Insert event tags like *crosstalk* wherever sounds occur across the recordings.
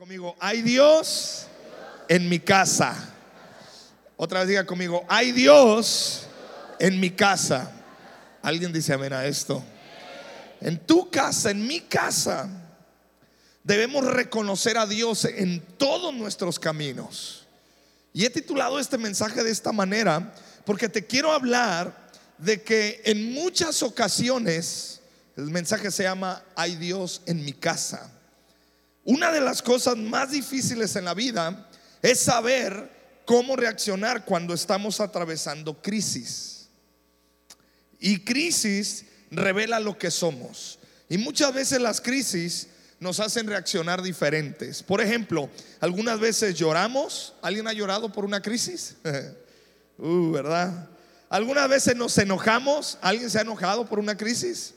conmigo, hay Dios en mi casa. Otra vez diga conmigo, hay Dios en mi casa. Alguien dice amén a esto. En tu casa, en mi casa, debemos reconocer a Dios en todos nuestros caminos. Y he titulado este mensaje de esta manera porque te quiero hablar de que en muchas ocasiones, el mensaje se llama, hay Dios en mi casa. Una de las cosas más difíciles en la vida es saber cómo reaccionar cuando estamos atravesando crisis. Y crisis revela lo que somos. Y muchas veces las crisis nos hacen reaccionar diferentes. Por ejemplo, algunas veces lloramos. ¿Alguien ha llorado por una crisis? *laughs* uh, ¿verdad? Algunas veces nos enojamos. ¿Alguien se ha enojado por una crisis?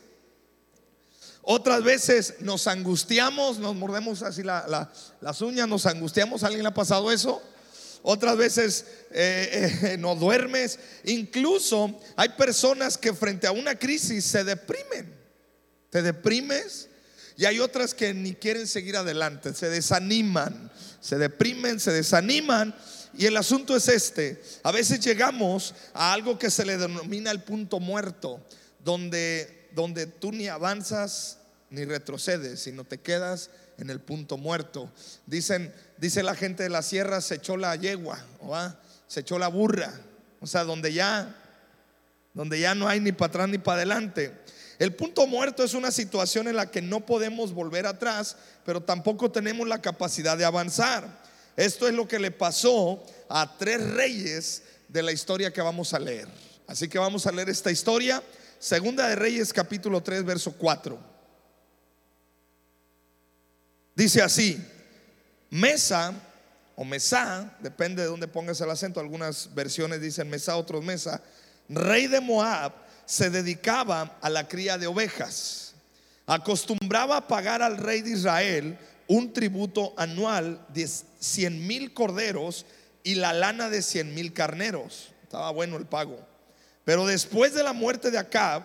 Otras veces nos angustiamos, nos mordemos así las uñas, nos angustiamos. ¿Alguien le ha pasado eso? Otras veces eh, eh, *laughs* no duermes. Incluso hay personas que frente a una crisis se deprimen. Te deprimes y hay otras que ni quieren seguir adelante, se desaniman, se deprimen, se desaniman. Y el asunto es este, a veces llegamos a algo que se le denomina el punto muerto, donde donde tú ni avanzas ni retrocedes, sino te quedas en el punto muerto. Dicen, dice la gente de la sierra, se echó la yegua, se echó la burra, o sea, donde ya, donde ya no hay ni para atrás ni para adelante. El punto muerto es una situación en la que no podemos volver atrás, pero tampoco tenemos la capacidad de avanzar. Esto es lo que le pasó a tres reyes de la historia que vamos a leer. Así que vamos a leer esta historia. Segunda de Reyes capítulo 3 verso 4. Dice así, Mesa o Mesa, depende de dónde pongas el acento, algunas versiones dicen Mesa, otros Mesa, rey de Moab, se dedicaba a la cría de ovejas. Acostumbraba pagar al rey de Israel un tributo anual de 100 mil corderos y la lana de 100 mil carneros. Estaba bueno el pago. Pero después de la muerte de Acab,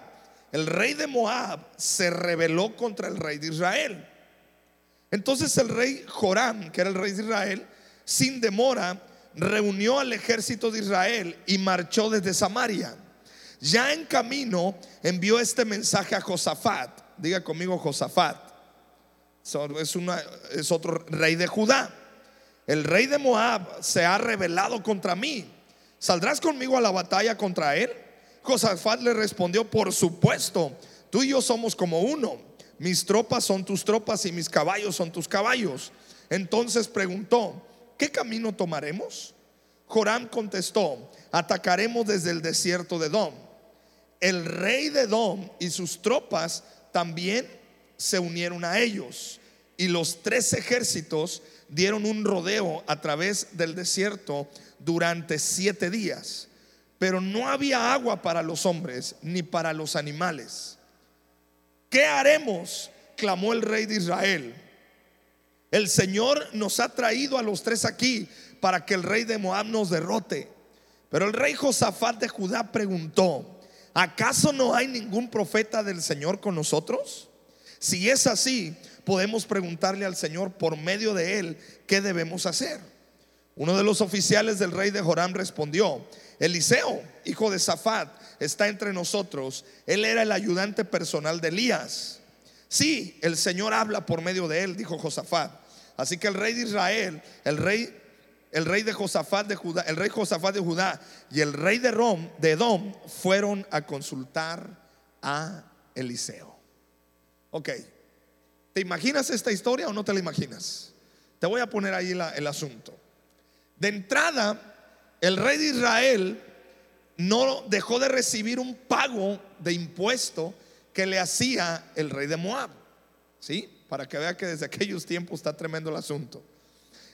el rey de Moab se rebeló contra el rey de Israel. Entonces el rey Joram, que era el rey de Israel, sin demora reunió al ejército de Israel y marchó desde Samaria. Ya en camino envió este mensaje a Josafat. Diga conmigo Josafat. Es, es otro rey de Judá. El rey de Moab se ha rebelado contra mí. ¿Saldrás conmigo a la batalla contra él? Josafat le respondió, por supuesto, tú y yo somos como uno. Mis tropas son tus tropas y mis caballos son tus caballos. Entonces preguntó, ¿qué camino tomaremos? Joram contestó, atacaremos desde el desierto de Dom. El rey de Dom y sus tropas también se unieron a ellos. Y los tres ejércitos dieron un rodeo a través del desierto durante siete días pero no había agua para los hombres ni para los animales. ¿Qué haremos? clamó el rey de Israel. El Señor nos ha traído a los tres aquí para que el rey de Moab nos derrote. Pero el rey Josafat de Judá preguntó, ¿acaso no hay ningún profeta del Señor con nosotros? Si es así, podemos preguntarle al Señor por medio de él qué debemos hacer. Uno de los oficiales del rey de Joram respondió, Eliseo, hijo de Safat, está entre nosotros. Él era el ayudante personal de Elías. Sí, el Señor habla por medio de él, dijo Josafat. Así que el rey de Israel, el rey, el rey de Josafat de Judá, el rey Josafat de Judá y el rey de Rom, de Edom, fueron a consultar a Eliseo. Ok, ¿te imaginas esta historia o no te la imaginas? Te voy a poner ahí el asunto. De entrada, el rey de Israel no dejó de recibir un pago de impuesto que le hacía el rey de Moab. ¿Sí? Para que vea que desde aquellos tiempos está tremendo el asunto.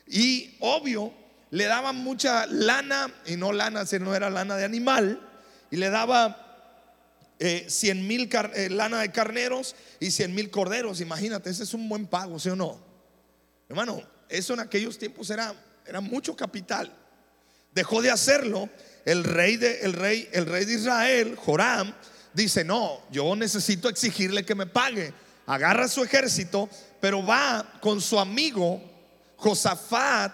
Y obvio, le daban mucha lana, y no lana, sino era lana de animal, y le daba eh, 100 mil eh, lana de carneros y 100 mil corderos. Imagínate, ese es un buen pago, ¿sí o no? Hermano, eso en aquellos tiempos era era mucho capital. Dejó de hacerlo. El rey de, el rey, el rey de Israel, Joram, dice, no, yo necesito exigirle que me pague. Agarra su ejército, pero va con su amigo Josafat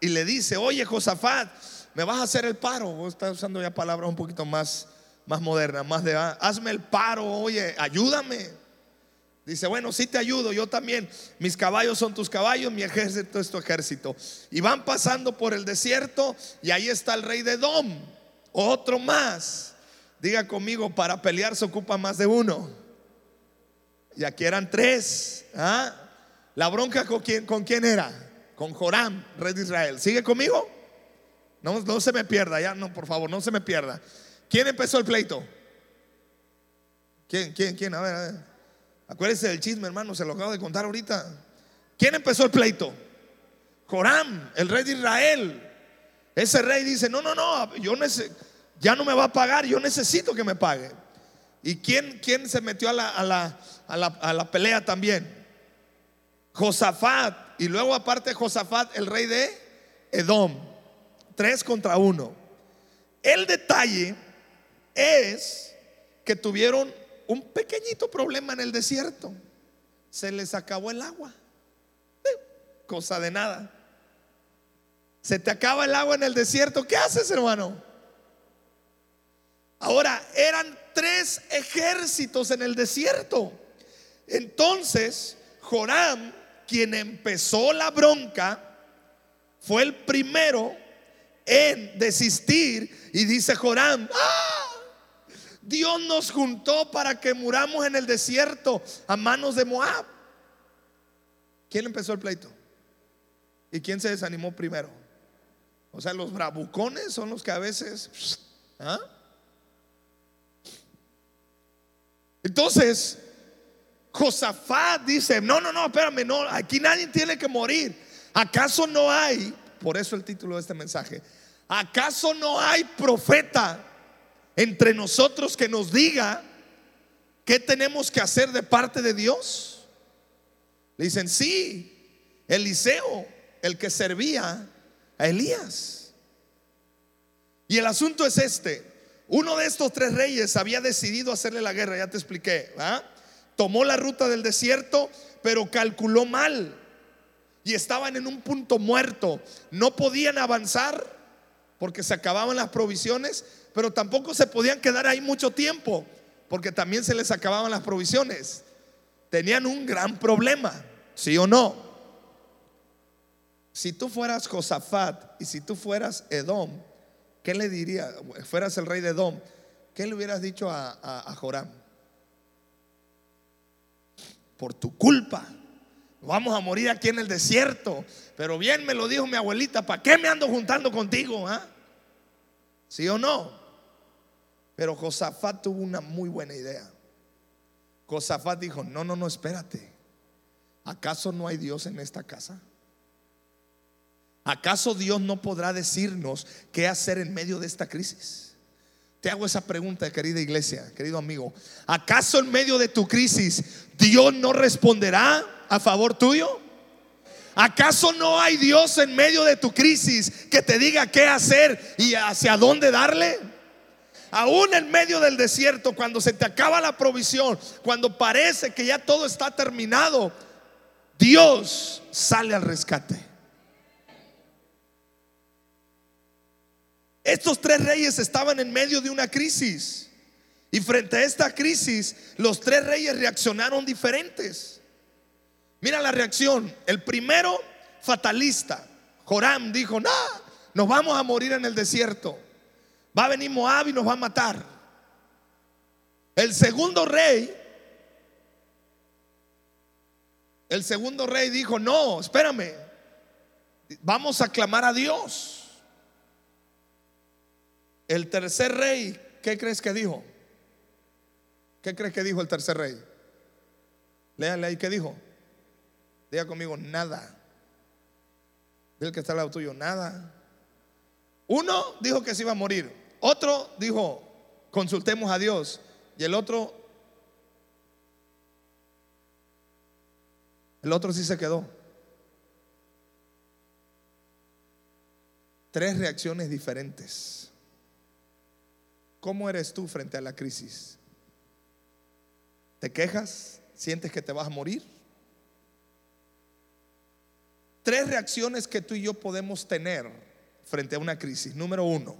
y le dice, oye Josafat, me vas a hacer el paro. Vos estás usando ya palabras un poquito más, más modernas, más de, ah, hazme el paro, oye, ayúdame. Dice, bueno, sí te ayudo, yo también. Mis caballos son tus caballos, mi ejército es tu ejército. Y van pasando por el desierto y ahí está el rey de Dom, otro más. Diga conmigo, para pelear se ocupa más de uno. Y aquí eran tres. ¿ah? La bronca con quién, con quién era? Con Joram, rey de Israel. ¿Sigue conmigo? No, no se me pierda, ya no, por favor, no se me pierda. ¿Quién empezó el pleito? ¿Quién, quién, quién? A ver, a ver. Acuérdese del chisme, hermano, se lo acabo de contar ahorita. ¿Quién empezó el pleito? Joram, el rey de Israel. Ese rey dice, no, no, no, yo ya no me va a pagar, yo necesito que me pague. ¿Y quién, quién se metió a la, a, la, a, la, a la pelea también? Josafat. Y luego aparte Josafat, el rey de Edom. Tres contra uno. El detalle es que tuvieron un pequeñito problema en el desierto. Se les acabó el agua. Cosa de nada. Se te acaba el agua en el desierto. ¿Qué haces, hermano? Ahora, eran tres ejércitos en el desierto. Entonces, Joram, quien empezó la bronca, fue el primero en desistir. Y dice Joram, ¡ah! Dios nos juntó para que muramos en el desierto a manos de Moab. ¿Quién empezó el pleito? ¿Y quién se desanimó primero? O sea, los bravucones son los que a veces... ¿ah? Entonces, Josafat dice, no, no, no, espérame, no, aquí nadie tiene que morir. ¿Acaso no hay, por eso el título de este mensaje, ¿acaso no hay profeta entre nosotros que nos diga qué tenemos que hacer de parte de Dios? Le dicen, sí, Eliseo, el que servía a Elías. Y el asunto es este. Uno de estos tres reyes había decidido hacerle la guerra, ya te expliqué. Tomó la ruta del desierto, pero calculó mal. Y estaban en un punto muerto. No podían avanzar porque se acababan las provisiones pero tampoco se podían quedar ahí mucho tiempo, porque también se les acababan las provisiones. Tenían un gran problema, ¿sí o no? Si tú fueras Josafat y si tú fueras Edom, ¿qué le dirías? Fueras el rey de Edom, ¿qué le hubieras dicho a, a Joram? Por tu culpa. Vamos a morir aquí en el desierto. Pero bien me lo dijo mi abuelita, ¿para qué me ando juntando contigo? Ah? ¿Sí o no? Pero Josafat tuvo una muy buena idea. Josafat dijo, no, no, no, espérate. ¿Acaso no hay Dios en esta casa? ¿Acaso Dios no podrá decirnos qué hacer en medio de esta crisis? Te hago esa pregunta, querida iglesia, querido amigo. ¿Acaso en medio de tu crisis Dios no responderá a favor tuyo? ¿Acaso no hay Dios en medio de tu crisis que te diga qué hacer y hacia dónde darle? Aún en medio del desierto, cuando se te acaba la provisión, cuando parece que ya todo está terminado, Dios sale al rescate. Estos tres reyes estaban en medio de una crisis. Y frente a esta crisis, los tres reyes reaccionaron diferentes. Mira la reacción. El primero, fatalista. Joram dijo, no, nos vamos a morir en el desierto. Va a venir Moab y nos va a matar. El segundo rey, el segundo rey dijo, no, espérame, vamos a clamar a Dios. El tercer rey, ¿qué crees que dijo? ¿Qué crees que dijo el tercer rey? Léale ahí, ¿qué dijo? Diga conmigo, nada. Dile que está al lado tuyo, nada. Uno dijo que se iba a morir. Otro dijo, consultemos a Dios. Y el otro, el otro sí se quedó. Tres reacciones diferentes. ¿Cómo eres tú frente a la crisis? ¿Te quejas? ¿Sientes que te vas a morir? tres reacciones que tú y yo podemos tener frente a una crisis. Número uno,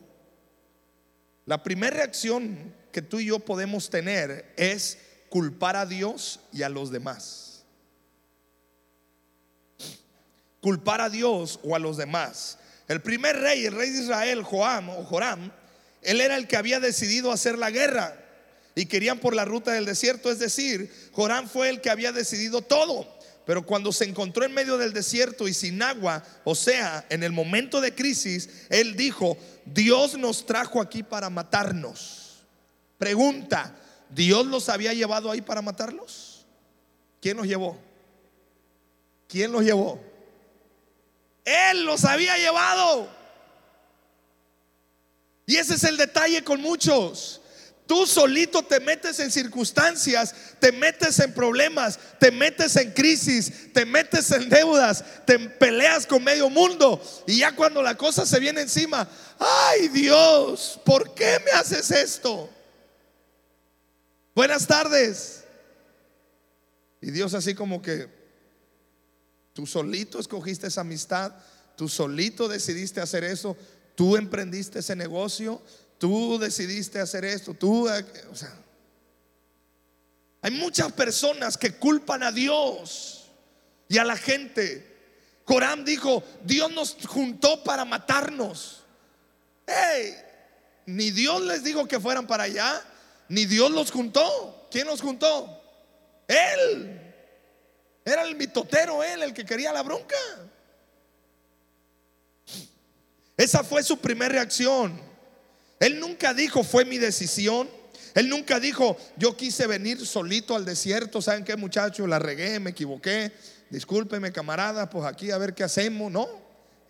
la primera reacción que tú y yo podemos tener es culpar a Dios y a los demás. Culpar a Dios o a los demás. El primer rey, el rey de Israel, Joam o Joram, él era el que había decidido hacer la guerra y querían por la ruta del desierto, es decir, Joram fue el que había decidido todo. Pero cuando se encontró en medio del desierto y sin agua, o sea, en el momento de crisis, él dijo, Dios nos trajo aquí para matarnos. Pregunta, ¿Dios los había llevado ahí para matarlos? ¿Quién los llevó? ¿Quién los llevó? Él los había llevado. Y ese es el detalle con muchos. Tú solito te metes en circunstancias, te metes en problemas, te metes en crisis, te metes en deudas, te peleas con medio mundo. Y ya cuando la cosa se viene encima, ay Dios, ¿por qué me haces esto? Buenas tardes. Y Dios así como que, tú solito escogiste esa amistad, tú solito decidiste hacer eso, tú emprendiste ese negocio, tú decidiste hacer esto, tú, o sea, hay muchas personas que culpan a Dios y a la gente. Corán dijo, Dios nos juntó para matarnos. Hey, ni Dios les dijo que fueran para allá, ni Dios los juntó. ¿Quién los juntó? Él. Era el mitotero, él, el que quería la bronca. Esa fue su primera reacción. Él nunca dijo, fue mi decisión. Él nunca dijo, yo quise venir solito al desierto. ¿Saben qué, muchachos? La regué, me equivoqué. Discúlpeme, camarada, pues aquí a ver qué hacemos. No.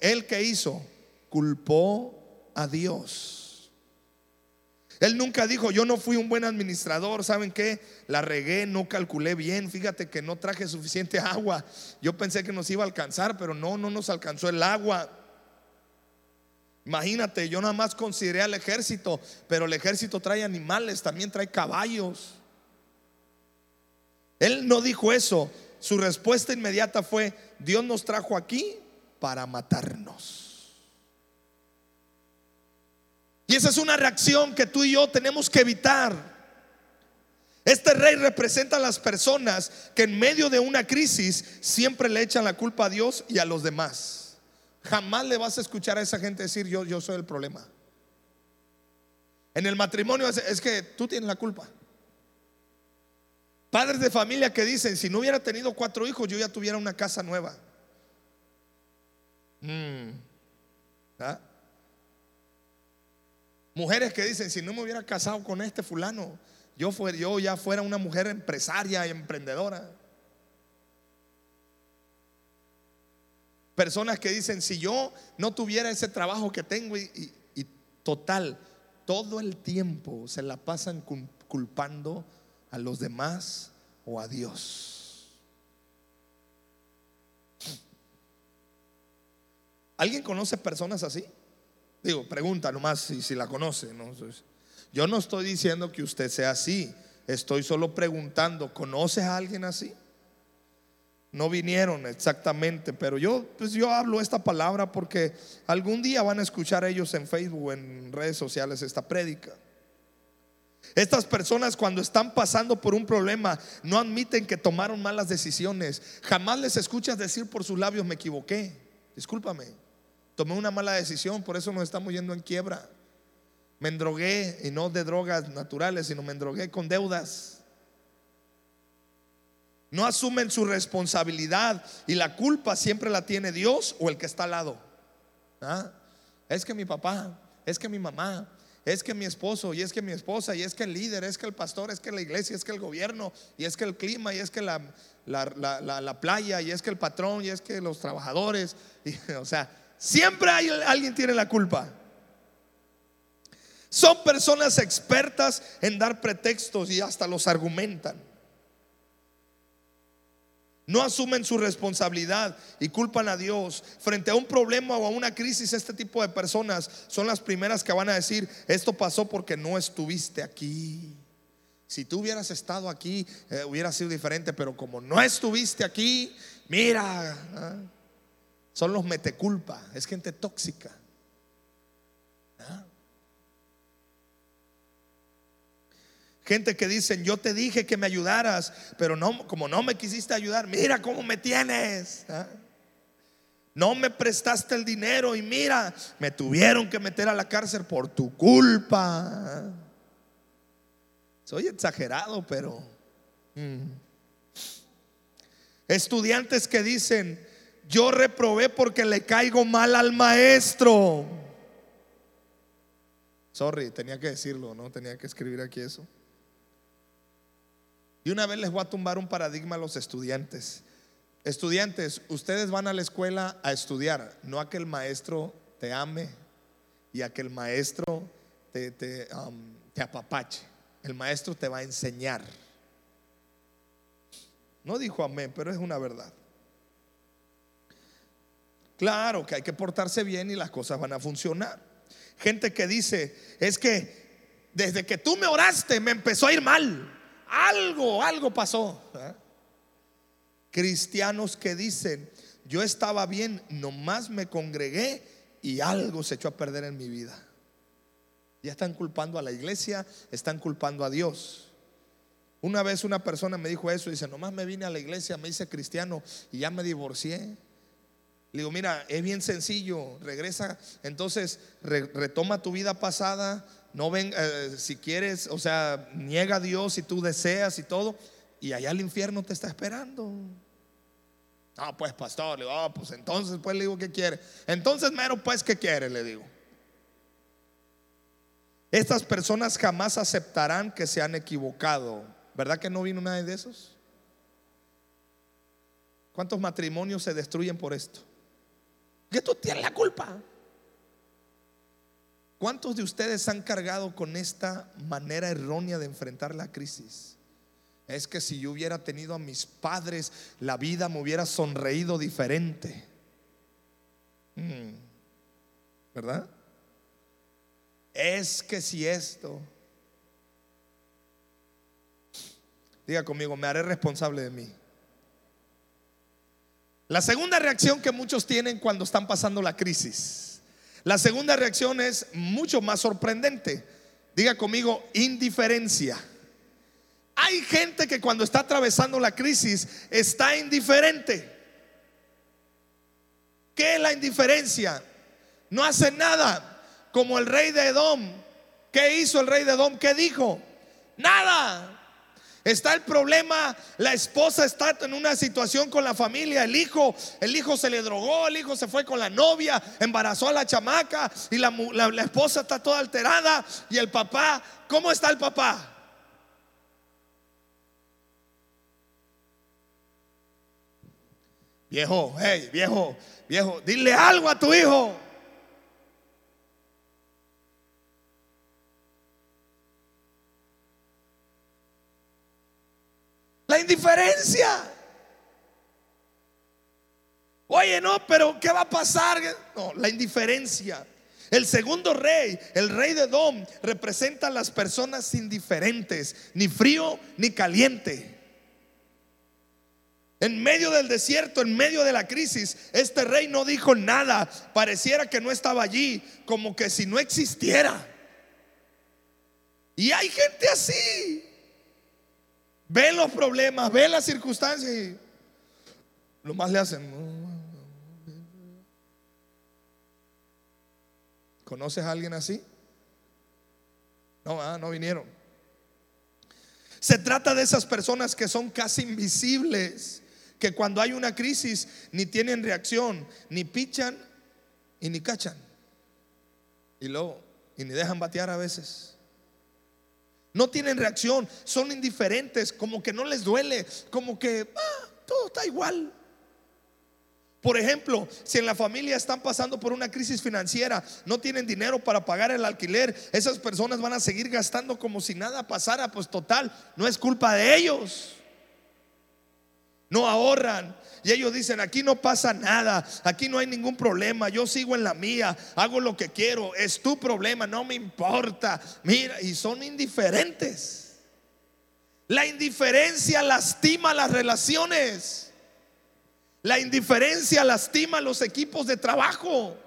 Él que hizo, culpó a Dios. Él nunca dijo, yo no fui un buen administrador, ¿saben qué? La regué, no calculé bien, fíjate que no traje suficiente *laughs* agua. Yo pensé que nos iba a alcanzar, pero no, no nos alcanzó el agua. Imagínate, yo nada más consideré al ejército, pero el ejército trae animales, también trae caballos. Él no dijo eso. Su respuesta inmediata fue, Dios nos trajo aquí para matarnos. Y esa es una reacción que tú y yo tenemos que evitar. Este rey representa a las personas que en medio de una crisis siempre le echan la culpa a Dios y a los demás. Jamás le vas a escuchar a esa gente decir yo, yo soy el problema. En el matrimonio es, que tú tienes la culpa. Padres de familia que dicen, si no hubiera tenido cuatro hijos, yo ya tuviera una casa nueva. Mm. ¿Ah? Mujeres que dicen, si no me hubiera casado con este fulano, yo, yo ya fuera una mujer empresaria y emprendedora. Personas que dicen, si yo no tuviera ese trabajo que tengo y, total, todo el tiempo se la pasan culpando a los demás o a Dios. ¿Alguien conoce personas así? Digo, pregunta nomás si, si la conoce. Yo no estoy diciendo que usted sea así, estoy solo preguntando, ¿conoces a alguien así? No vinieron exactamente, pero yo pues yo hablo esta palabra porque algún día van a escuchar ellos en Facebook, en redes sociales esta prédica. Estas personas cuando están pasando por un problema no admiten que tomaron malas decisiones. Jamás les escuchas decir por sus labios me equivoqué. Discúlpame. Tomé una mala decisión, por eso nos estamos yendo en quiebra. Me endrogué y no de drogas naturales, sino me endrogué con deudas no asumen su responsabilidad y la culpa siempre la tiene Dios o el que está al lado. ¿Ah? Es que mi papá, es que mi mamá, es que mi esposo, y es que mi esposa, y es que el líder, es que el pastor, es que la iglesia, es que el gobierno, y es que el clima, y es que la, la, playa, y es que el patrón, y es que los trabajadores. o sea, siempre hay, alguien tiene la culpa. Son personas expertas en dar pretextos y hasta los argumentan. No asumen su responsabilidad y culpan a Dios. Frente a un problema o a una crisis, este tipo de personas son las primeras que van a decir, esto pasó porque no estuviste aquí. Si tú hubieras estado aquí, eh, hubiera sido diferente, pero como no estuviste aquí, mira. ¿ah? Son los meteculpa, es gente tóxica. ¿Ah? Gente que dicen, yo te dije que me ayudaras, pero no, como no me quisiste ayudar, mira cómo me tienes. ¿Ah? No me prestaste el dinero y mira, me tuvieron que meter a la cárcel por tu culpa. Soy exagerado, pero... Mm. Estudiantes que dicen, yo reprobé porque le caigo mal al maestro. Sorry, tenía que decirlo, no tenía que escribir aquí eso. Y una vez les voy a tumbar un paradigma a los estudiantes. Estudiantes, ustedes van a la escuela a estudiar, no a que el maestro te ame y a que el maestro te, um, te apapache. El maestro te va a enseñar. No dijo amén, pero es una verdad. Claro que hay que portarse bien y las cosas van a funcionar. Gente que dice, es que desde que tú me oraste me empezó a ir mal. Algo, algo pasó. Cristianos que dicen, yo estaba bien, nomás me congregué y algo se echó a perder en mi vida. Ya están culpando a la iglesia, están culpando a Dios. Una vez una persona me dijo eso, dice, nomás me vine a la iglesia, me hice cristiano y ya me divorcié. Le digo, mira, es bien sencillo, regresa, entonces retoma tu vida pasada, no ven, eh, si quieres, o sea, niega a Dios si tú deseas y todo, y allá el infierno te está esperando. Ah, pues pastor, le digo, ah, pues entonces pues le digo, ¿qué quiere? Entonces, mero, pues, ¿qué quiere? Le digo. Estas personas jamás aceptarán que se han equivocado. ¿Verdad que no vino nadie de esos? ¿Cuántos matrimonios se destruyen por esto? que tú tienes la culpa. ¿Cuántos de ustedes han cargado con esta manera errónea de enfrentar la crisis? Es que si yo hubiera tenido a mis padres, la vida me hubiera sonreído diferente. Mm. ¿Verdad? Es que si esto, diga conmigo, me haré responsable de mí. La segunda reacción que muchos tienen cuando están pasando la crisis. La segunda reacción es mucho más sorprendente. Diga conmigo, indiferencia. Hay gente que cuando está atravesando la crisis está indiferente. ¿Qué es la indiferencia? No hace nada. Como el rey de Edom. ¿Qué hizo el rey de Edom? ¿Qué dijo? Nada. Está el problema, la esposa está en una situación con la familia, el hijo, el hijo se le drogó, el hijo se fue con la novia, embarazó a la chamaca y la, la esposa está toda alterada y el papá, ¿cómo está el papá? Viejo, hey, viejo, viejo, dile algo a tu hijo. La indiferencia. Oye, no, pero ¿qué va a pasar? No, la indiferencia. El segundo rey, el rey de Dom, representa a las personas indiferentes, ni frío ni caliente. En medio del desierto, en medio de la crisis, este rey no dijo nada. Pareciera que no estaba allí, como que si no existiera. Y hay gente así. Ven los problemas, ven las circunstancias y lo más le hacen. ¿Conoces a alguien así? No, ah, no vinieron. Se trata de esas personas que son casi invisibles, que cuando hay una crisis ni tienen reacción, ni pichan y ni cachan. Y luego, y ni dejan batear a veces. No tienen reacción, son indiferentes, como que no les duele, como que ah, todo está igual. Por ejemplo, si en la familia están pasando por una crisis financiera, no tienen dinero para pagar el alquiler, esas personas van a seguir gastando como si nada pasara, pues total, no es culpa de ellos. No ahorran, y ellos dicen, aquí no pasa nada, aquí no hay ningún problema, yo sigo en la mía, hago lo que quiero, es tu problema, no me importa. Mira, y son indiferentes. La indiferencia lastima las relaciones. La indiferencia lastima los equipos de trabajo.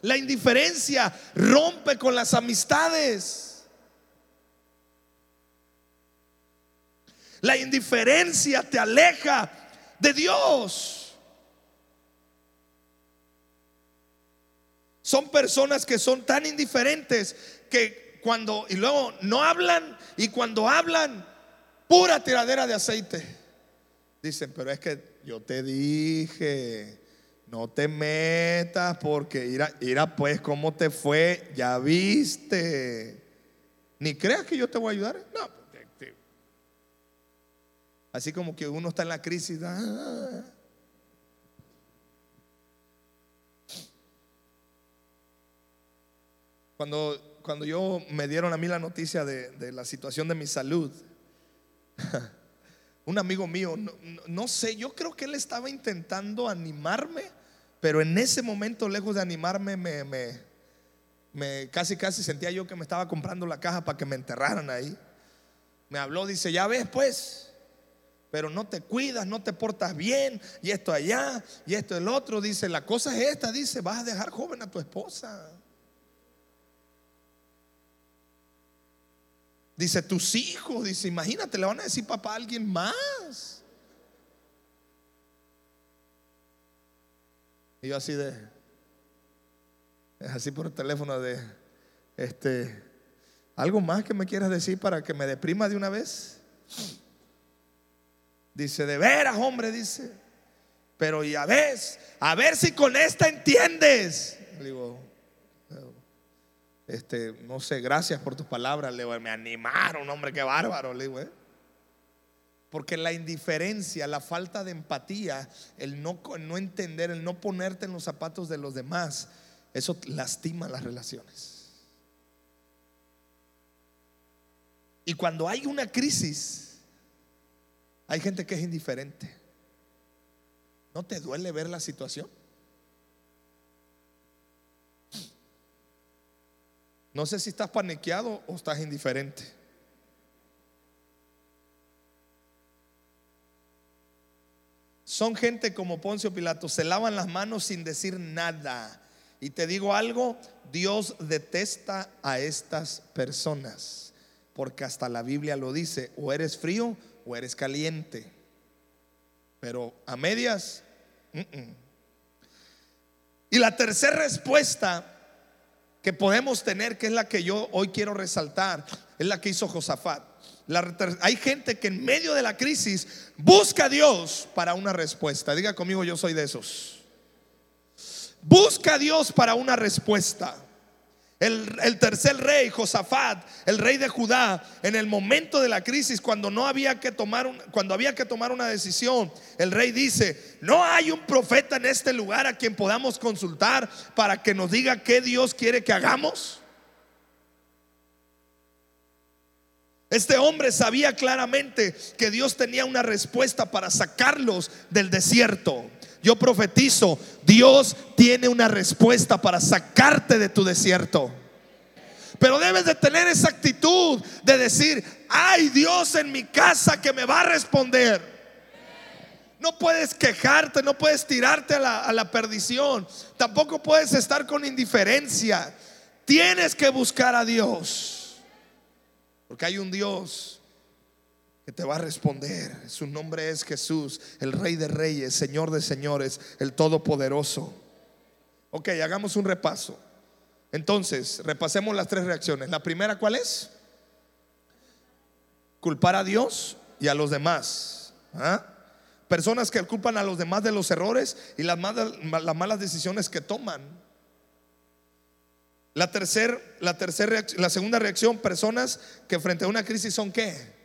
La indiferencia rompe con las amistades. La indiferencia te aleja de Dios. Son personas que son tan indiferentes que cuando, y luego no hablan, y cuando hablan, pura tiradera de aceite. Dicen, pero es que yo te dije, no te metas porque irá, irá pues cómo te fue, ya viste. Ni creas que yo te voy a ayudar. No. Así como que uno está en la crisis. Ah. Cuando, cuando yo me dieron a mí la noticia de, de la situación de mi salud, *laughs* un amigo mío, no, sé, yo creo que él estaba intentando animarme, pero en ese momento, lejos de animarme, me, me, casi casi sentía yo que me estaba comprando la caja para que me enterraran ahí. Me habló, dice, ya ves pues, pero no te cuidas, no te portas bien, y esto allá, y esto el otro, dice, la cosa es esta, dice, vas a dejar joven a tu esposa. Dice, tus hijos, dice, imagínate, le van a decir papá a alguien más. Y yo así de, así por el teléfono de, este, ¿algo más que me quieras decir para que me deprima de una vez? Dice, de veras, hombre, dice, pero y a ver, a ver si con esta entiendes. Le digo, este, no sé, gracias por tus palabras, le me animaron, hombre, qué bárbaro, le digo, ¿eh? Porque la indiferencia, la falta de empatía, el no, no entender, el no ponerte en los zapatos de los demás, eso lastima las relaciones. Y cuando hay una crisis, hay gente que es indiferente. ¿No te duele ver la situación? No sé si estás paniqueado o estás indiferente. Son gente como Poncio Pilato, se lavan las manos sin decir nada. Y te digo algo, Dios detesta a estas personas, porque hasta la Biblia lo dice, o eres frío o eres caliente. Pero a medias. Y la tercera respuesta que podemos tener, que es la que yo hoy quiero resaltar, es la que hizo Josafat. hay gente que en medio de la crisis busca a Dios para una respuesta. Diga conmigo, yo soy de esos. Busca a Dios para una respuesta. El, tercer rey, Josafat, el rey de Judá, en el momento de la crisis, cuando no había que tomar cuando había que tomar una decisión, el rey dice: No hay un profeta en este lugar a quien podamos consultar para que nos diga qué Dios quiere que hagamos. Este hombre sabía claramente que Dios tenía una respuesta para sacarlos del desierto. Yo profetizo, Dios tiene una respuesta para sacarte de tu desierto. Pero debes de tener esa actitud de decir, hay Dios en mi casa que me va a responder. No puedes quejarte, no puedes tirarte a la, a la, perdición. Tampoco puedes estar con indiferencia. Tienes que buscar a Dios. Porque hay un Dios que te va a responder. Su nombre es Jesús, el Rey de Reyes, Señor de Señores, el Todopoderoso. Ok, hagamos un repaso. Entonces, repasemos las tres reacciones. La primera, ¿cuál es? Culpar a Dios y a los demás. ¿Ah? Personas que culpan a los demás de los errores y las malas, las malas decisiones que toman. La, la, la segunda reacción, personas que frente a una crisis son qué?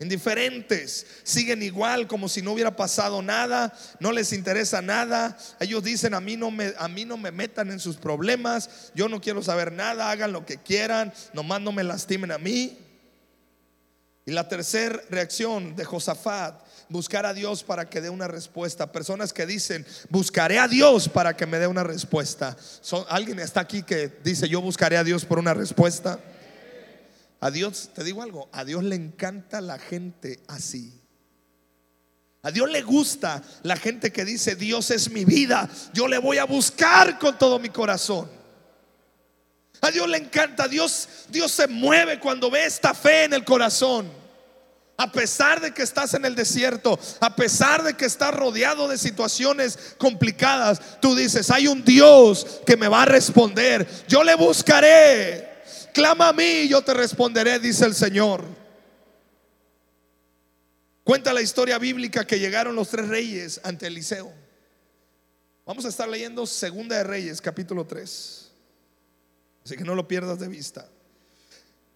Indiferentes, siguen igual como si no hubiera pasado nada, no les interesa nada. Ellos dicen, a mí no me, a mí no me metan en sus problemas, yo no quiero saber nada, hagan lo que quieran, nomás no me lastimen a mí. Y la tercera reacción de Josafat, buscar a Dios para que dé una respuesta. Personas que dicen, buscaré a Dios para que me dé una respuesta. Son, ¿Alguien está aquí que dice, yo buscaré a Dios por una respuesta? A Dios, te digo algo, a Dios le encanta la gente así. A Dios le gusta la gente que dice, Dios es mi vida, yo le voy a buscar con todo mi corazón. A Dios le encanta, Dios, Dios se mueve cuando ve esta fe en el corazón. A pesar de que estás en el desierto, a pesar de que estás rodeado de situaciones complicadas, tú dices, hay un Dios que me va a responder. Yo le buscaré. Clama a mí y yo te responderé, dice el Señor. Cuenta la historia bíblica que llegaron los tres reyes ante Eliseo. Vamos a estar leyendo Segunda de Reyes, capítulo 3. Así que no lo pierdas de vista.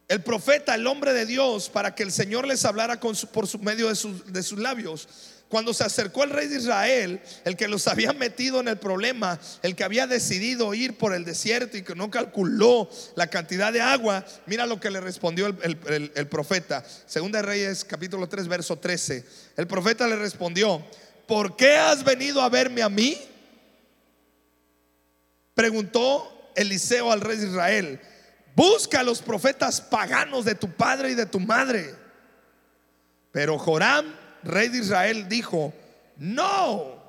El profeta, el hombre de Dios, para que el Señor les hablara por su medio de sus labios, cuando se acercó el rey de Israel, el que los había metido en el problema, el que había decidido ir por el desierto y que no calculó la cantidad de agua, mira lo que le respondió el, profeta. Segunda de Reyes, capítulo 3, verso 13. El profeta le respondió, ¿por qué has venido a verme a mí? Preguntó Eliseo al rey de Israel, busca a los profetas paganos de tu padre y de tu madre. Pero Joram rey de Israel, dijo, no,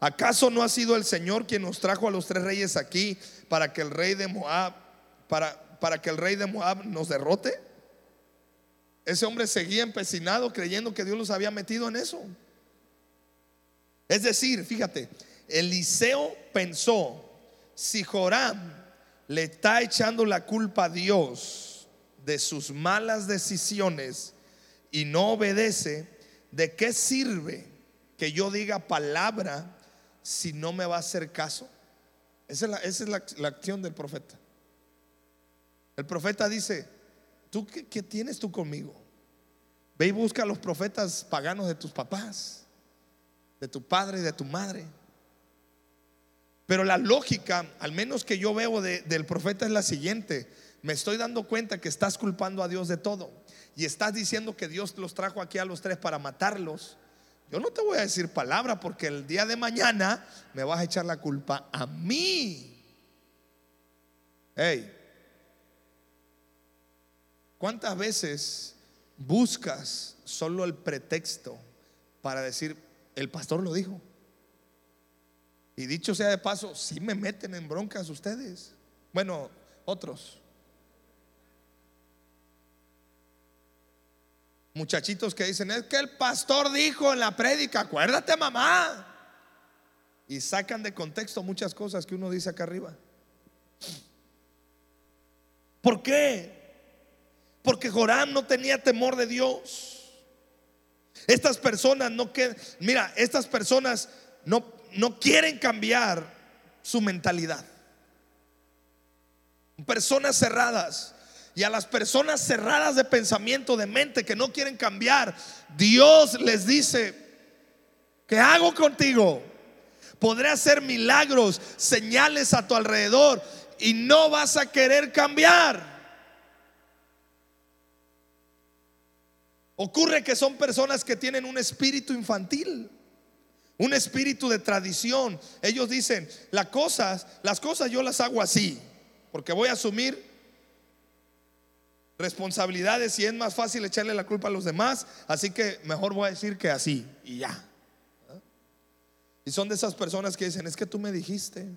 ¿acaso no ha sido el Señor quien nos trajo a los tres reyes aquí para que el rey de Moab, para, para que el rey de Moab nos derrote? Ese hombre seguía empecinado creyendo que Dios los había metido en eso. Es decir, fíjate, Eliseo pensó, si Joram le está echando la culpa a Dios de sus malas decisiones y no obedece, ¿de qué sirve que yo diga palabra si no me va a hacer caso? Esa es la, acción del profeta. El profeta dice, ¿tú qué, tienes tú conmigo? Ve y busca a los profetas paganos de tus papás, de tu padre y de tu madre. Pero la lógica, al menos que yo veo del profeta, es la siguiente. Me estoy dando cuenta que estás culpando a Dios de todo y estás diciendo que Dios los trajo aquí a los tres para matarlos, yo no te voy a decir palabra porque el día de mañana me vas a echar la culpa a mí. Hey, ¿cuántas veces buscas solo el pretexto para decir, el pastor lo dijo? Y dicho sea de paso, si me meten en broncas ustedes. Bueno, otros. Muchachitos que dicen, es que el pastor dijo en la prédica, acuérdate mamá. Y sacan de contexto muchas cosas que uno dice acá arriba. ¿Por qué? Porque Joram no tenía temor de Dios. Estas personas no que mira, estas personas no, no quieren cambiar su mentalidad. Personas cerradas. Y a las personas cerradas de pensamiento, de mente, que no quieren cambiar, Dios les dice, ¿qué hago contigo? Podré hacer milagros, señales a tu alrededor y no vas a querer cambiar. Ocurre que son personas que tienen un espíritu infantil, un espíritu de tradición. Ellos dicen, las cosas, las cosas yo las hago así, porque voy a asumir responsabilidades y es más fácil echarle la culpa a los demás, así que mejor voy a decir que así y ya. Y son de esas personas que dicen, es que tú me dijiste,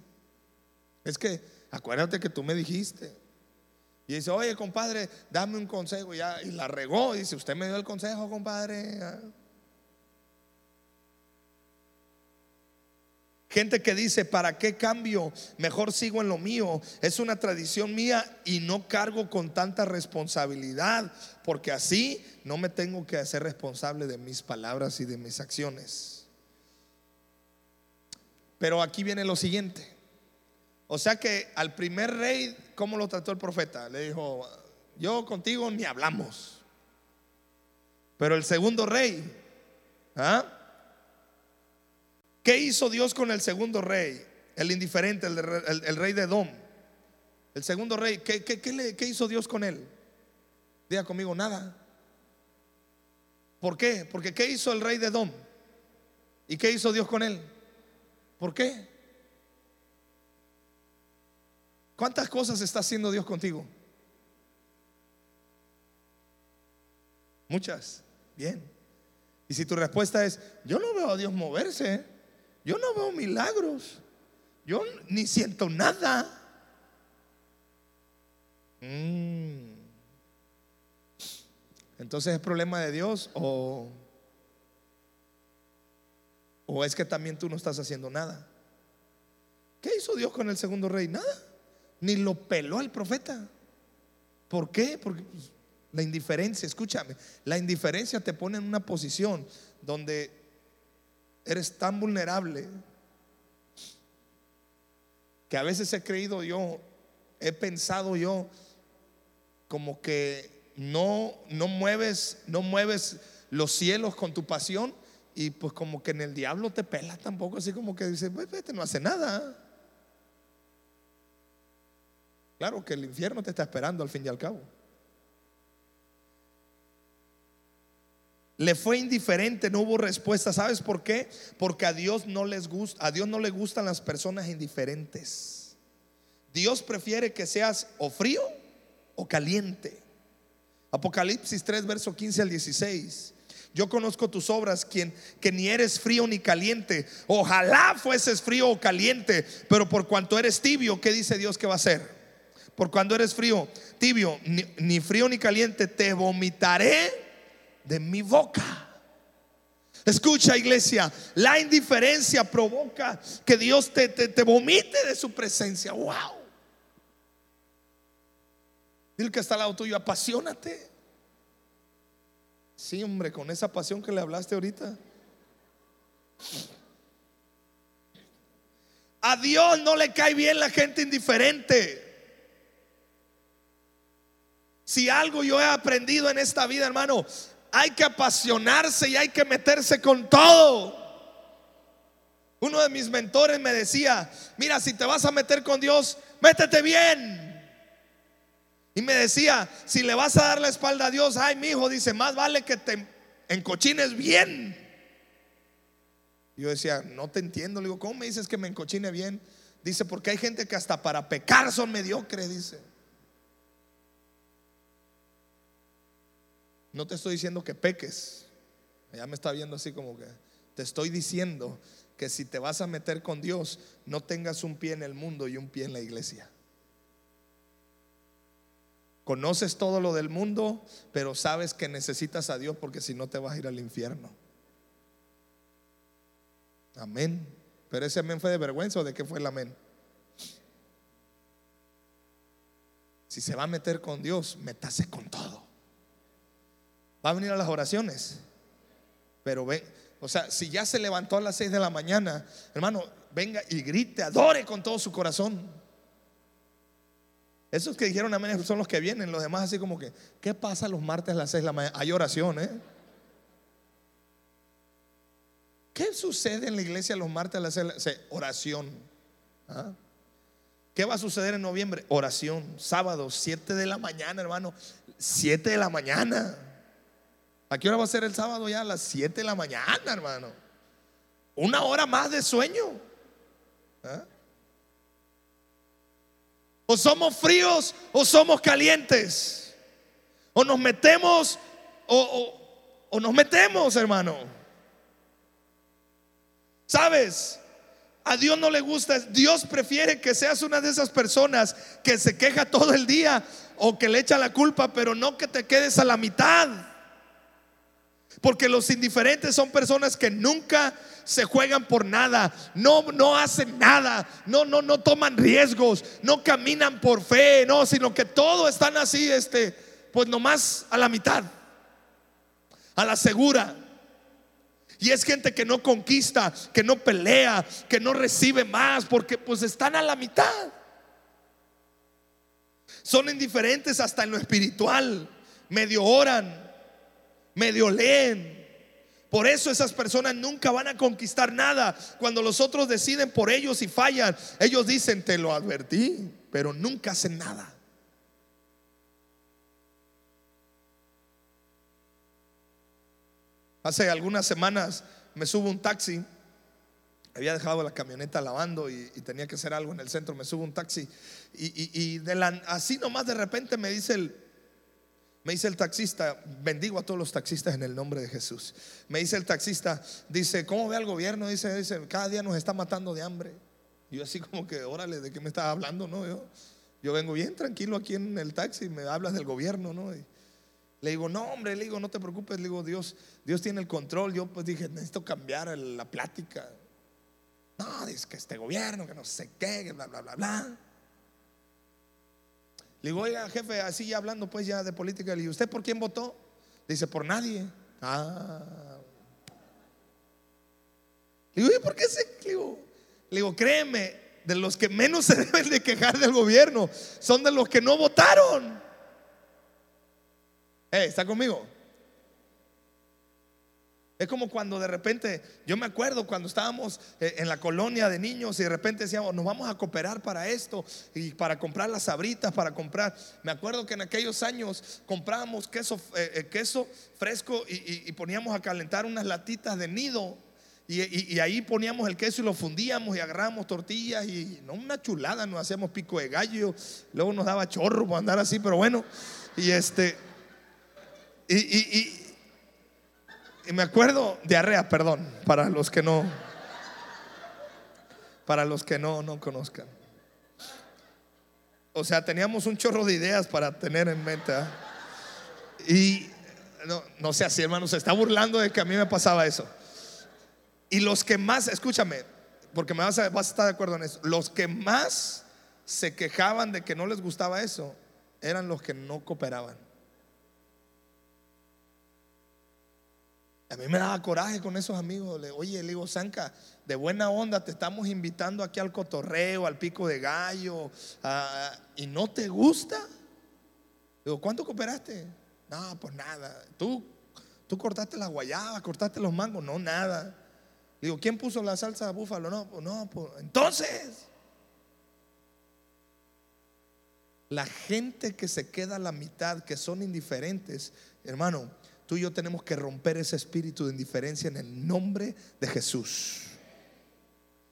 es que acuérdate que tú me dijiste. Y dice, oye compadre, dame un consejo ya, y la regó, y dice, usted me dio el consejo, compadre. Gente que dice, ¿para qué cambio? Mejor sigo en lo mío. Es una tradición mía y no cargo con tanta responsabilidad, porque así no me tengo que hacer responsable de mis palabras y de mis acciones. Pero aquí viene lo siguiente. O sea que al primer rey, ¿cómo lo trató el profeta? Le dijo, yo contigo ni hablamos. Pero el segundo rey, ¿ah? ¿Qué hizo Dios con el segundo rey? El indiferente, el, rey de Edom. El segundo rey, ¿qué, hizo Dios con él? Diga conmigo, nada. ¿Por qué? Porque ¿qué hizo el rey de Edom? ¿Y qué hizo Dios con él? ¿Por qué? ¿Cuántas cosas está haciendo Dios contigo? Muchas. Bien. Y si tu respuesta es, yo no veo a Dios moverse, yo no veo milagros, yo ni siento nada. Mm. Entonces es problema de Dios o, o es que también tú no estás haciendo nada. ¿Qué hizo Dios con el segundo rey? Nada. Ni lo peló al profeta. ¿Por qué? Porque la indiferencia, escúchame, la indiferencia te pone en una posición donde eres tan vulnerable que a veces he creído yo, he pensado yo como que no no mueves no mueves los cielos con tu pasión y pues como que en el diablo te pela tampoco así como que dice, vete, no hace nada. Claro que el infierno te está esperando al fin y al cabo. Le fue indiferente, no hubo respuesta. ¿Sabes por qué? Porque a Dios no les gusta, a Dios no le gustan las personas indiferentes. Dios prefiere que seas o frío o caliente. Apocalipsis 3, verso 15 al 16. Yo conozco tus obras, quien que ni eres frío ni caliente. Ojalá fueses frío o caliente, pero por cuanto eres tibio, ¿qué dice Dios que va a hacer? Por cuando eres frío, tibio, ni frío ni caliente, te vomitaré de mi boca. Escucha iglesia, la indiferencia provoca que Dios te, te, vomite de su presencia. Wow. Dile que está al lado tuyo, apasionate. Sí, hombre, con esa pasión que le hablaste ahorita. A Dios no le cae bien la gente indiferente. Si algo yo he aprendido en esta vida, hermano, hay que apasionarse y hay que meterse con todo. Uno de mis mentores me decía, mira, si te vas a meter con Dios, métete bien. Y me decía, si le vas a dar la espalda a Dios, ay, mi hijo, dice, más vale que te encochines bien. yo decía, no te entiendo. Le digo, ¿cómo me dices que me encochine bien? Dice, porque hay gente que hasta para pecar son mediocres, dice. No te estoy diciendo que peques. Ya me está viendo así como que te estoy diciendo que si te vas a meter con Dios, no tengas un pie en el mundo y un pie en la iglesia. Conoces todo lo del mundo, pero sabes que necesitas a Dios porque si no te vas a ir al infierno. Amén. Pero ese amén fue de vergüenza o de qué fue el amén. Si se va a meter con Dios, métase con todo. Va a venir a las oraciones. Pero ven, o sea, si ya se levantó a las 6 de la mañana, hermano, venga y grite, adore con todo su corazón. Esos que dijeron amén son los que vienen, los demás así como que, ¿qué pasa los martes a las 6 de la mañana? Hay oración, ¿eh? ¿Qué sucede en la iglesia los martes a las 6 de la mañana? Oración. ¿Ah? ¿Qué va a suceder en noviembre? Oración. Sábado, 7 de la mañana, hermano. 7 de la mañana. ¿A qué hora va a ser el sábado ya? A las 7 de la mañana, hermano. Una hora más de sueño. ¿Ah? O somos fríos o somos calientes. O nos metemos o, o nos metemos, hermano. ¿Sabes? A Dios no le gusta. Dios prefiere que seas una de esas personas que se queja todo el día o que le echa la culpa, pero no que te quedes a la mitad. Porque los indiferentes son personas que nunca se juegan por nada, no, no hacen nada, no, no, no toman riesgos, no caminan por fe, no, sino que todo están así, este, pues nomás a la mitad, a la segura. Y es gente que no conquista, que no pelea, que no recibe más, porque pues están a la mitad. Son indiferentes hasta en lo espiritual, medio oran, medio leen. Por eso esas personas nunca van a conquistar nada. Cuando los otros deciden por ellos y fallan, ellos dicen, te lo advertí, pero nunca hacen nada. Hace algunas semanas me subo un taxi. Había dejado la camioneta lavando y, tenía que hacer algo en el centro. Me subo un taxi y, de así nomás de repente me dice el, Me dice el taxista, bendigo a todos los taxistas en el nombre de Jesús. Me dice el taxista, dice, ¿cómo ve al gobierno? Dice, dice, cada día nos está matando de hambre. Yo así como que, órale, ¿de qué me estás hablando? No, yo, yo vengo bien tranquilo aquí en el taxi, me hablas del gobierno, ¿no? le digo, no, hombre, le digo, no te preocupes, le digo, Dios, Dios tiene el control. Yo pues dije, necesito cambiar la plática. No, dice que este gobierno, que no sé qué, que bla, bla, bla, bla. Le digo, oiga, jefe, así ya hablando pues ya de política, le digo, ¿usted por quién votó? Dice, por nadie. Ah. Le digo, ¿y por qué se? Le digo, le créeme, de los que menos se *laughs* deben de quejar del gobierno son de los que no votaron. Eh, ¿Está conmigo? Es como cuando de repente, yo me acuerdo cuando estábamos eh, en la colonia de niños y de repente decíamos, nos vamos a cooperar para esto y para comprar las sabritas, para comprar. Me acuerdo que en aquellos años comprábamos queso, eh, eh, queso fresco y, poníamos a calentar unas latitas de nido. Y, ahí poníamos el queso y lo fundíamos y agarrábamos tortillas y no una chulada, nos hacíamos pico de gallo, luego nos daba chorro para andar así, pero bueno, y este, y me acuerdo, diarrea, perdón, para los que no, para los que no, no conozcan. O sea, teníamos un chorro de ideas para tener en mente. ¿ah? Y no, no sé si hermano, se está burlando de que a mí me pasaba eso. Y los que más, escúchame, porque me vas a, vas a estar de acuerdo en eso, los que más se quejaban de que no les gustaba eso, eran los que no cooperaban. A mí me daba coraje con esos amigos. Oye, le digo, Zanca, de buena onda te estamos invitando aquí al cotorreo, al pico de gallo, y no te gusta. Digo, ¿cuánto cooperaste? No, pues nada. ¿Tú, tú cortaste las guayabas, cortaste los mangos? No, nada. Digo, ¿quién puso la salsa de búfalo? No, pues no, pues entonces. La gente que se queda a la mitad, que son indiferentes, hermano, Tú y yo tenemos que romper ese espíritu de indiferencia en el nombre de Jesús.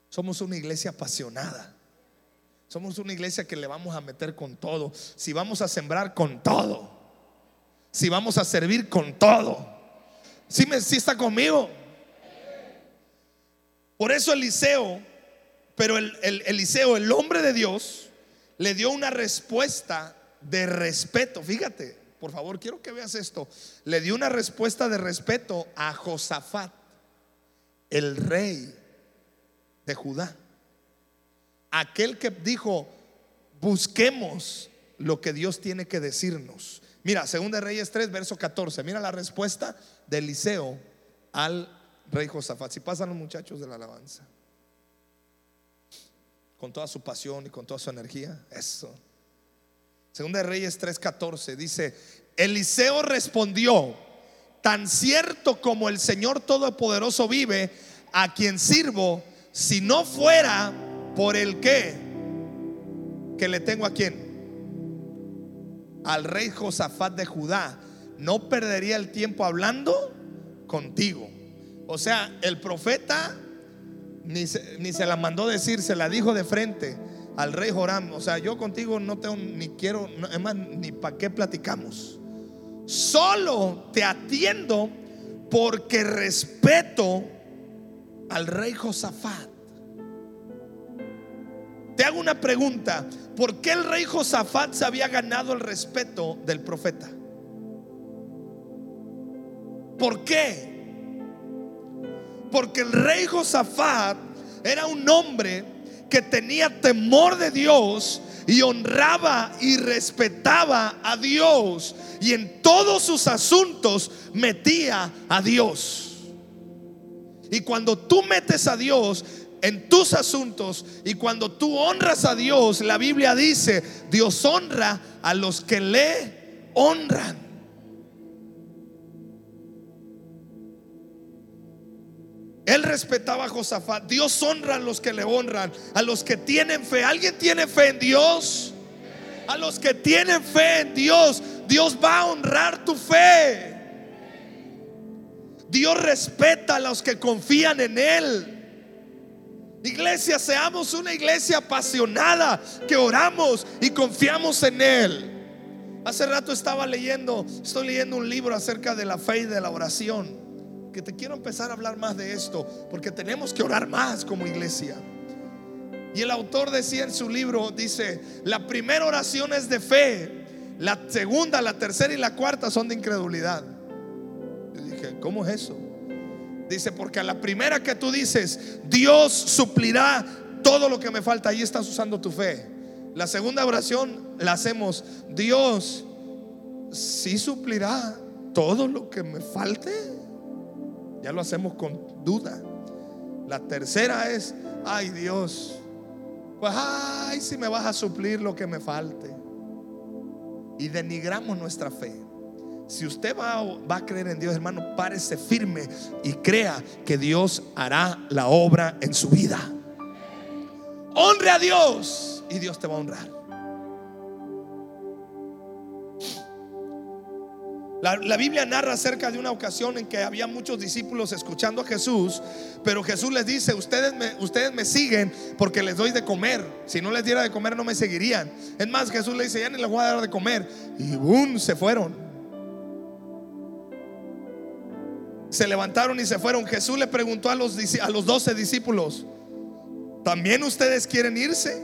Somos una iglesia apasionada. Somos una iglesia que le vamos a meter con todo. Si vamos a sembrar con todo. Si vamos a servir con todo. Si me, está conmigo? Por eso Eliseo, pero el, el, Eliseo, el hombre de Dios, le dio una respuesta de respeto. Fíjate, por favor, quiero que veas esto. Le dio una respuesta de respeto a Josafat, el rey de Judá. Aquel que dijo, busquemos lo que Dios tiene que decirnos. Mira, Segunda Reyes 3, verso 14. Mira la respuesta de Eliseo al rey Josafat. Si pasan los muchachos de la alabanza. Con toda su pasión y con toda su energía. Eso. Segunda de Reyes 3:14 dice, Eliseo respondió, tan cierto como el Señor Todopoderoso vive, a quien sirvo, si no fuera por el que, que le tengo a quien, al rey Josafat de Judá, no perdería el tiempo hablando contigo. O sea, el profeta ni ni se la mandó decir, se la dijo de frente al rey Joram, o sea, yo contigo no tengo ni quiero, es más, ni para qué platicamos. Solo te atiendo porque respeto al rey Josafat. Te hago una pregunta, ¿por qué el rey Josafat se había ganado el respeto del profeta? ¿Por qué? Porque el rey Josafat era un hombre que tenía temor de Dios y honraba y respetaba a Dios y en todos sus asuntos metía a Dios. Y cuando tú metes a Dios en tus asuntos y cuando tú honras a Dios, la Biblia dice, Dios honra a los que le honran. Él respetaba a Josafat. Dios honra a los que le honran, a los que tienen fe. ¿Alguien tiene fe en Dios? A los que tienen fe en Dios, Dios va a honrar tu fe. Dios respeta a los que confían en Él. Iglesia, seamos una iglesia apasionada que oramos y confiamos en Él. Hace rato estaba leyendo, estoy leyendo un libro acerca de la fe y de la oración. Que te quiero empezar a hablar más de esto, porque tenemos que orar más como iglesia. Y el autor decía en su libro, dice, la primera oración es de fe, la segunda, la tercera y la cuarta son de incredulidad. Yo dije, ¿cómo es eso? Dice, porque a la primera que tú dices, Dios suplirá todo lo que me falta, ahí estás usando tu fe. La segunda oración la hacemos, Dios, Si suplirá todo lo que me falte. Ya lo hacemos con duda. La tercera es, ay Dios, pues ay si me vas a suplir lo que me falte. Y denigramos nuestra fe. Si usted va, va, a creer en Dios, hermano, párese firme y crea que Dios hará la obra en su vida. Honre a Dios y Dios te va a honrar. La, Biblia narra acerca de una ocasión en que había muchos discípulos escuchando a Jesús, pero Jesús les dice, ustedes me, ustedes me siguen porque les doy de comer. Si no les diera de comer no me seguirían. Es más, Jesús le dice, ya ni les voy a dar de comer. Y boom, se fueron. Se levantaron y se fueron. Jesús le preguntó a los, a los doce discípulos, ¿también ustedes quieren irse?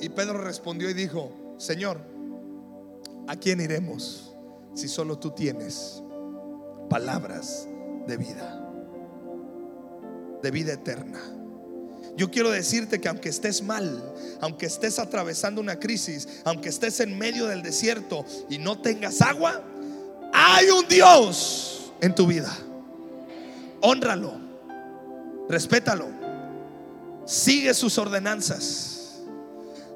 Y Pedro respondió y dijo, Señor, ¿a quién iremos? Si solo tú tienes palabras de vida, de vida eterna? Yo quiero decirte que aunque estés mal, aunque estés atravesando una crisis, aunque estés en medio del desierto y no tengas agua, hay un Dios en tu vida. Honralo, respétalo, sigue sus ordenanzas.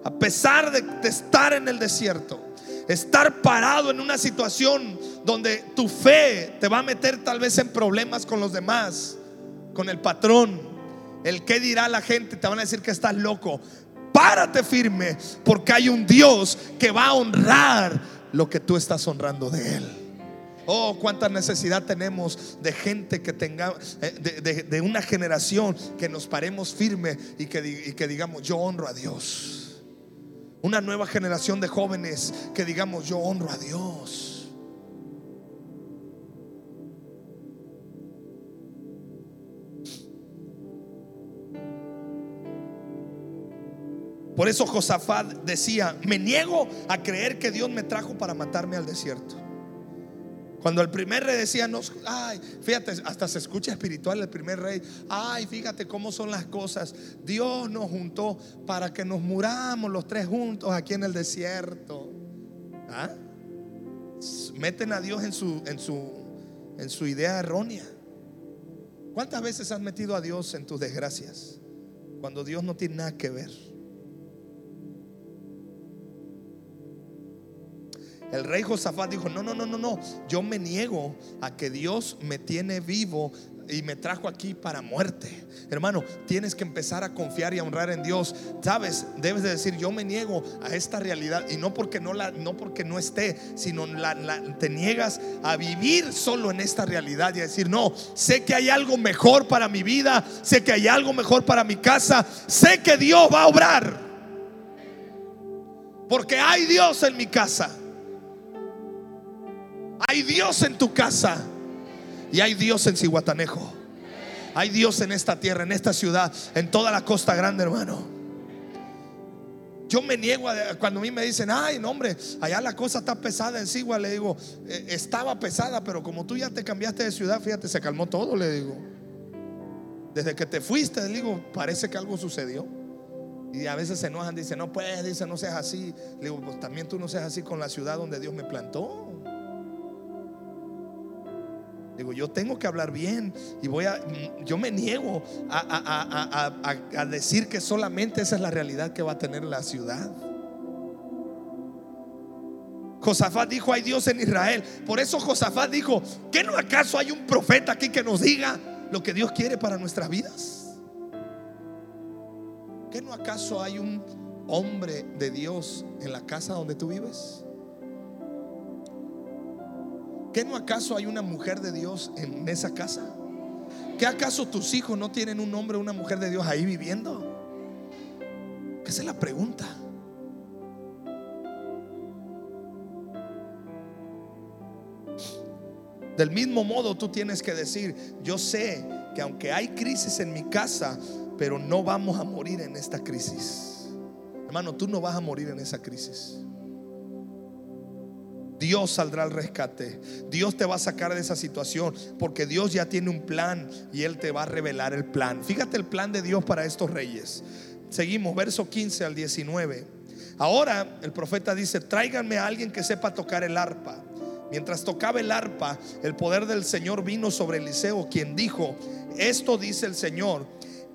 A pesar de estar en el desierto, estar parado en una situación donde tu fe te va a meter tal vez en problemas con los demás, con el patrón, el que dirá la gente, te van a decir que estás loco. Párate firme porque hay un Dios que va a honrar lo que tú estás honrando de Él. Oh, cuánta necesidad tenemos de gente que tenga, eh, de, una generación que nos paremos firme y que digamos, yo honro a Dios. Una nueva generación de jóvenes que digamos, yo honro a Dios. Por eso Josafat decía, me niego a creer que Dios me trajo para matarme al desierto. Cuando el primer rey decía, no, ay, fíjate, hasta se escucha espiritual el primer rey, ay, fíjate cómo son las cosas. Dios nos juntó para que nos muramos los tres juntos aquí en el desierto. ¿Ah? Meten a Dios en su, en su, en su idea errónea. ¿Cuántas veces has metido a Dios en tus desgracias? Cuando Dios no tiene nada que ver. El rey Josafat dijo, no, no, no, no, no, yo me niego a que Dios me tiene vivo y me trajo aquí para muerte. Hermano, tienes que empezar a confiar y a honrar en Dios. Sabes, debes de decir, yo me niego a esta realidad y no porque no la no porque no esté, sino te niegas a vivir solo en esta realidad y a decir, "No, sé que hay algo mejor para mi vida, sé que hay algo mejor para mi casa, sé que Dios va a obrar." Porque hay Dios en mi casa. Hay Dios en tu casa y hay Dios en Cihuatanejo. Hay Dios en esta tierra, en esta ciudad, en toda la costa grande, hermano. Yo me niego cuando a mí me dicen, ay, no, hombre, allá la cosa está pesada en Sigua. Le digo, eh, estaba pesada, pero como tú ya te cambiaste de ciudad, fíjate, se calmó todo, le digo. Desde que te fuiste, le digo, parece que algo sucedió. Y a veces se enojan, dicen, no puedes, dice, no seas así. Le digo, pues también tú no seas así con la ciudad donde Dios me plantó. Digo, yo tengo que hablar bien y voy a, yo me niego a, decir que solamente esa es la realidad que va a tener la ciudad. Josafat dijo, hay Dios en Israel. Por eso Josafat dijo, ¿qué no acaso hay un profeta aquí que nos diga lo que Dios quiere para nuestras vidas? ¿Qué no acaso hay un hombre de Dios en la casa donde tú vives? ¿Qué no acaso hay una mujer de Dios en esa casa? ¿Qué acaso tus hijos no tienen un hombre o una mujer de Dios ahí viviendo? Esa es la pregunta. Del mismo modo tú tienes que decir, yo sé que aunque hay crisis en mi casa, pero no vamos a morir en esta crisis. Hermano, tú no vas a morir en esa crisis. Dios saldrá al rescate. Dios te va a sacar de esa situación porque Dios ya tiene un plan y Él te va a revelar el plan. Fíjate el plan de Dios para estos reyes. Seguimos, verso 15 al 19. Ahora el profeta dice, tráiganme a alguien que sepa tocar el arpa. Mientras tocaba el arpa, el poder del Señor vino sobre Eliseo, quien dijo, esto dice el Señor,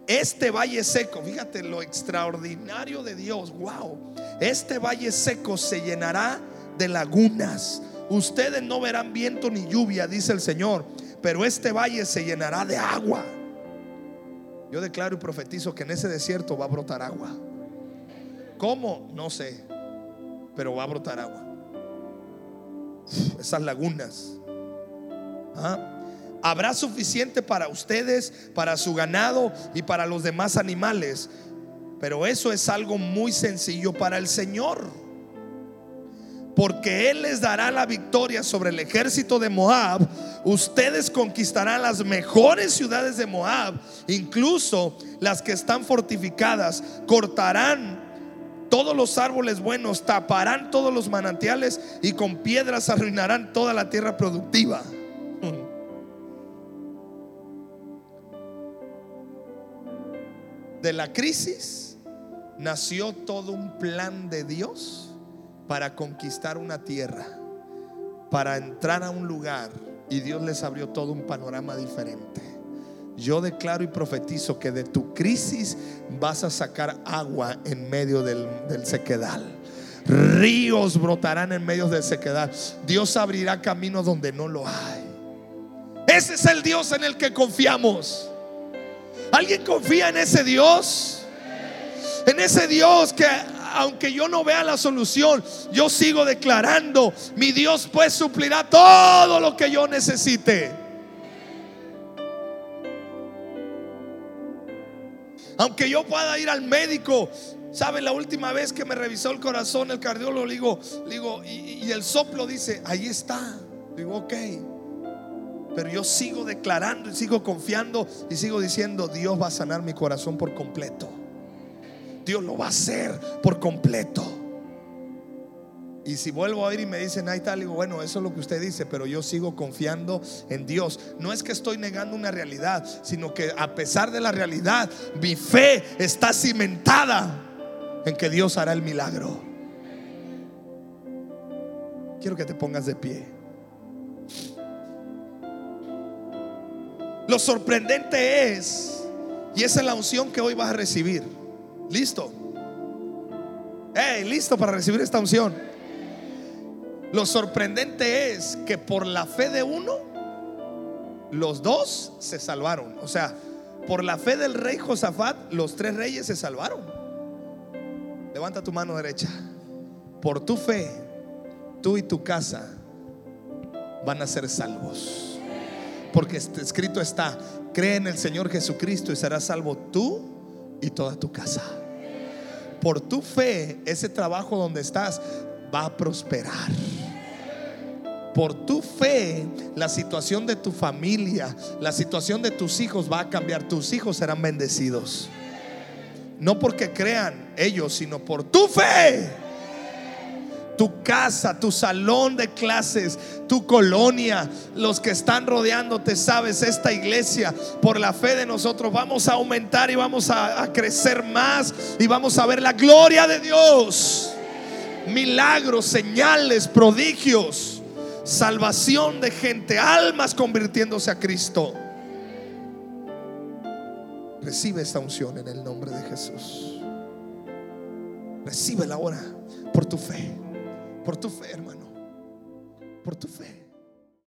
este valle seco, fíjate lo extraordinario de Dios, wow, este valle seco se llenará de lagunas. Ustedes no verán viento ni lluvia, dice el Señor, pero este valle se llenará de agua. Yo declaro y profetizo que en ese desierto va a brotar agua. ¿Cómo? No sé, pero va a brotar agua. Esas lagunas. ¿Ah? Habrá suficiente para ustedes, para su ganado y para los demás animales. Pero eso es algo muy sencillo para el Señor porque Él les dará la victoria sobre el ejército de Moab. Ustedes conquistarán las mejores ciudades de Moab, incluso las que están fortificadas. Cortarán todos los árboles buenos, taparán todos los manantiales y con piedras arruinarán toda la tierra productiva. De la crisis nació todo un plan de Dios para conquistar una tierra, para entrar a un lugar y Dios les abrió todo un panorama diferente. Yo declaro y profetizo que de tu crisis vas a sacar agua en medio del, sequedal. Ríos brotarán en medio del sequedal. Dios abrirá caminos donde no lo hay. Ese es el Dios en el que confiamos. ¿Alguien confía en ese Dios? En ese Dios que aunque yo no vea la solución, yo sigo declarando, mi Dios pues suplirá todo lo que yo necesite. Aunque yo pueda ir al médico, ¿saben? La última vez que me revisó el corazón, el cardiólogo, digo, digo y, y el soplo dice, ahí está. Digo, ok. Pero yo sigo declarando y sigo confiando y sigo diciendo, Dios va a sanar mi corazón por completo. Dios lo va a hacer por completo. Y si vuelvo a oír y me dicen, ahí tal, digo, bueno, eso es lo que usted dice, pero yo sigo confiando en Dios. No es que estoy negando una realidad, sino que a pesar de la realidad, mi fe está cimentada en que Dios hará el milagro. Quiero que te pongas de pie. Lo sorprendente es, y esa es la unción que hoy vas a recibir Listo. Hey, listo para recibir esta unción. Lo sorprendente es que por la fe de uno, los dos se salvaron. O sea, por la fe del rey Josafat, los tres reyes se salvaron. Levanta tu mano derecha. Por tu fe, tú y tu casa van a ser salvos. Porque escrito está, cree en el Señor Jesucristo y serás salvo tú y toda tu casa. Por tu fe, ese trabajo donde estás va a prosperar. Por tu fe, la situación de tu familia, la situación de tus hijos va a cambiar. Tus hijos serán bendecidos. No porque crean ellos, sino por tu fe tu casa, tu salón de clases, tu colonia, los que están rodeándote, sabes, esta iglesia, por la fe de nosotros, vamos a aumentar y vamos a, crecer más y vamos a ver la gloria de Dios. Milagros, señales, prodigios, salvación de gente, almas convirtiéndose a Cristo. Recibe esta unción en el nombre de Jesús. Recibe la hora por tu fe. Por tu fe, hermano. Por tu fe.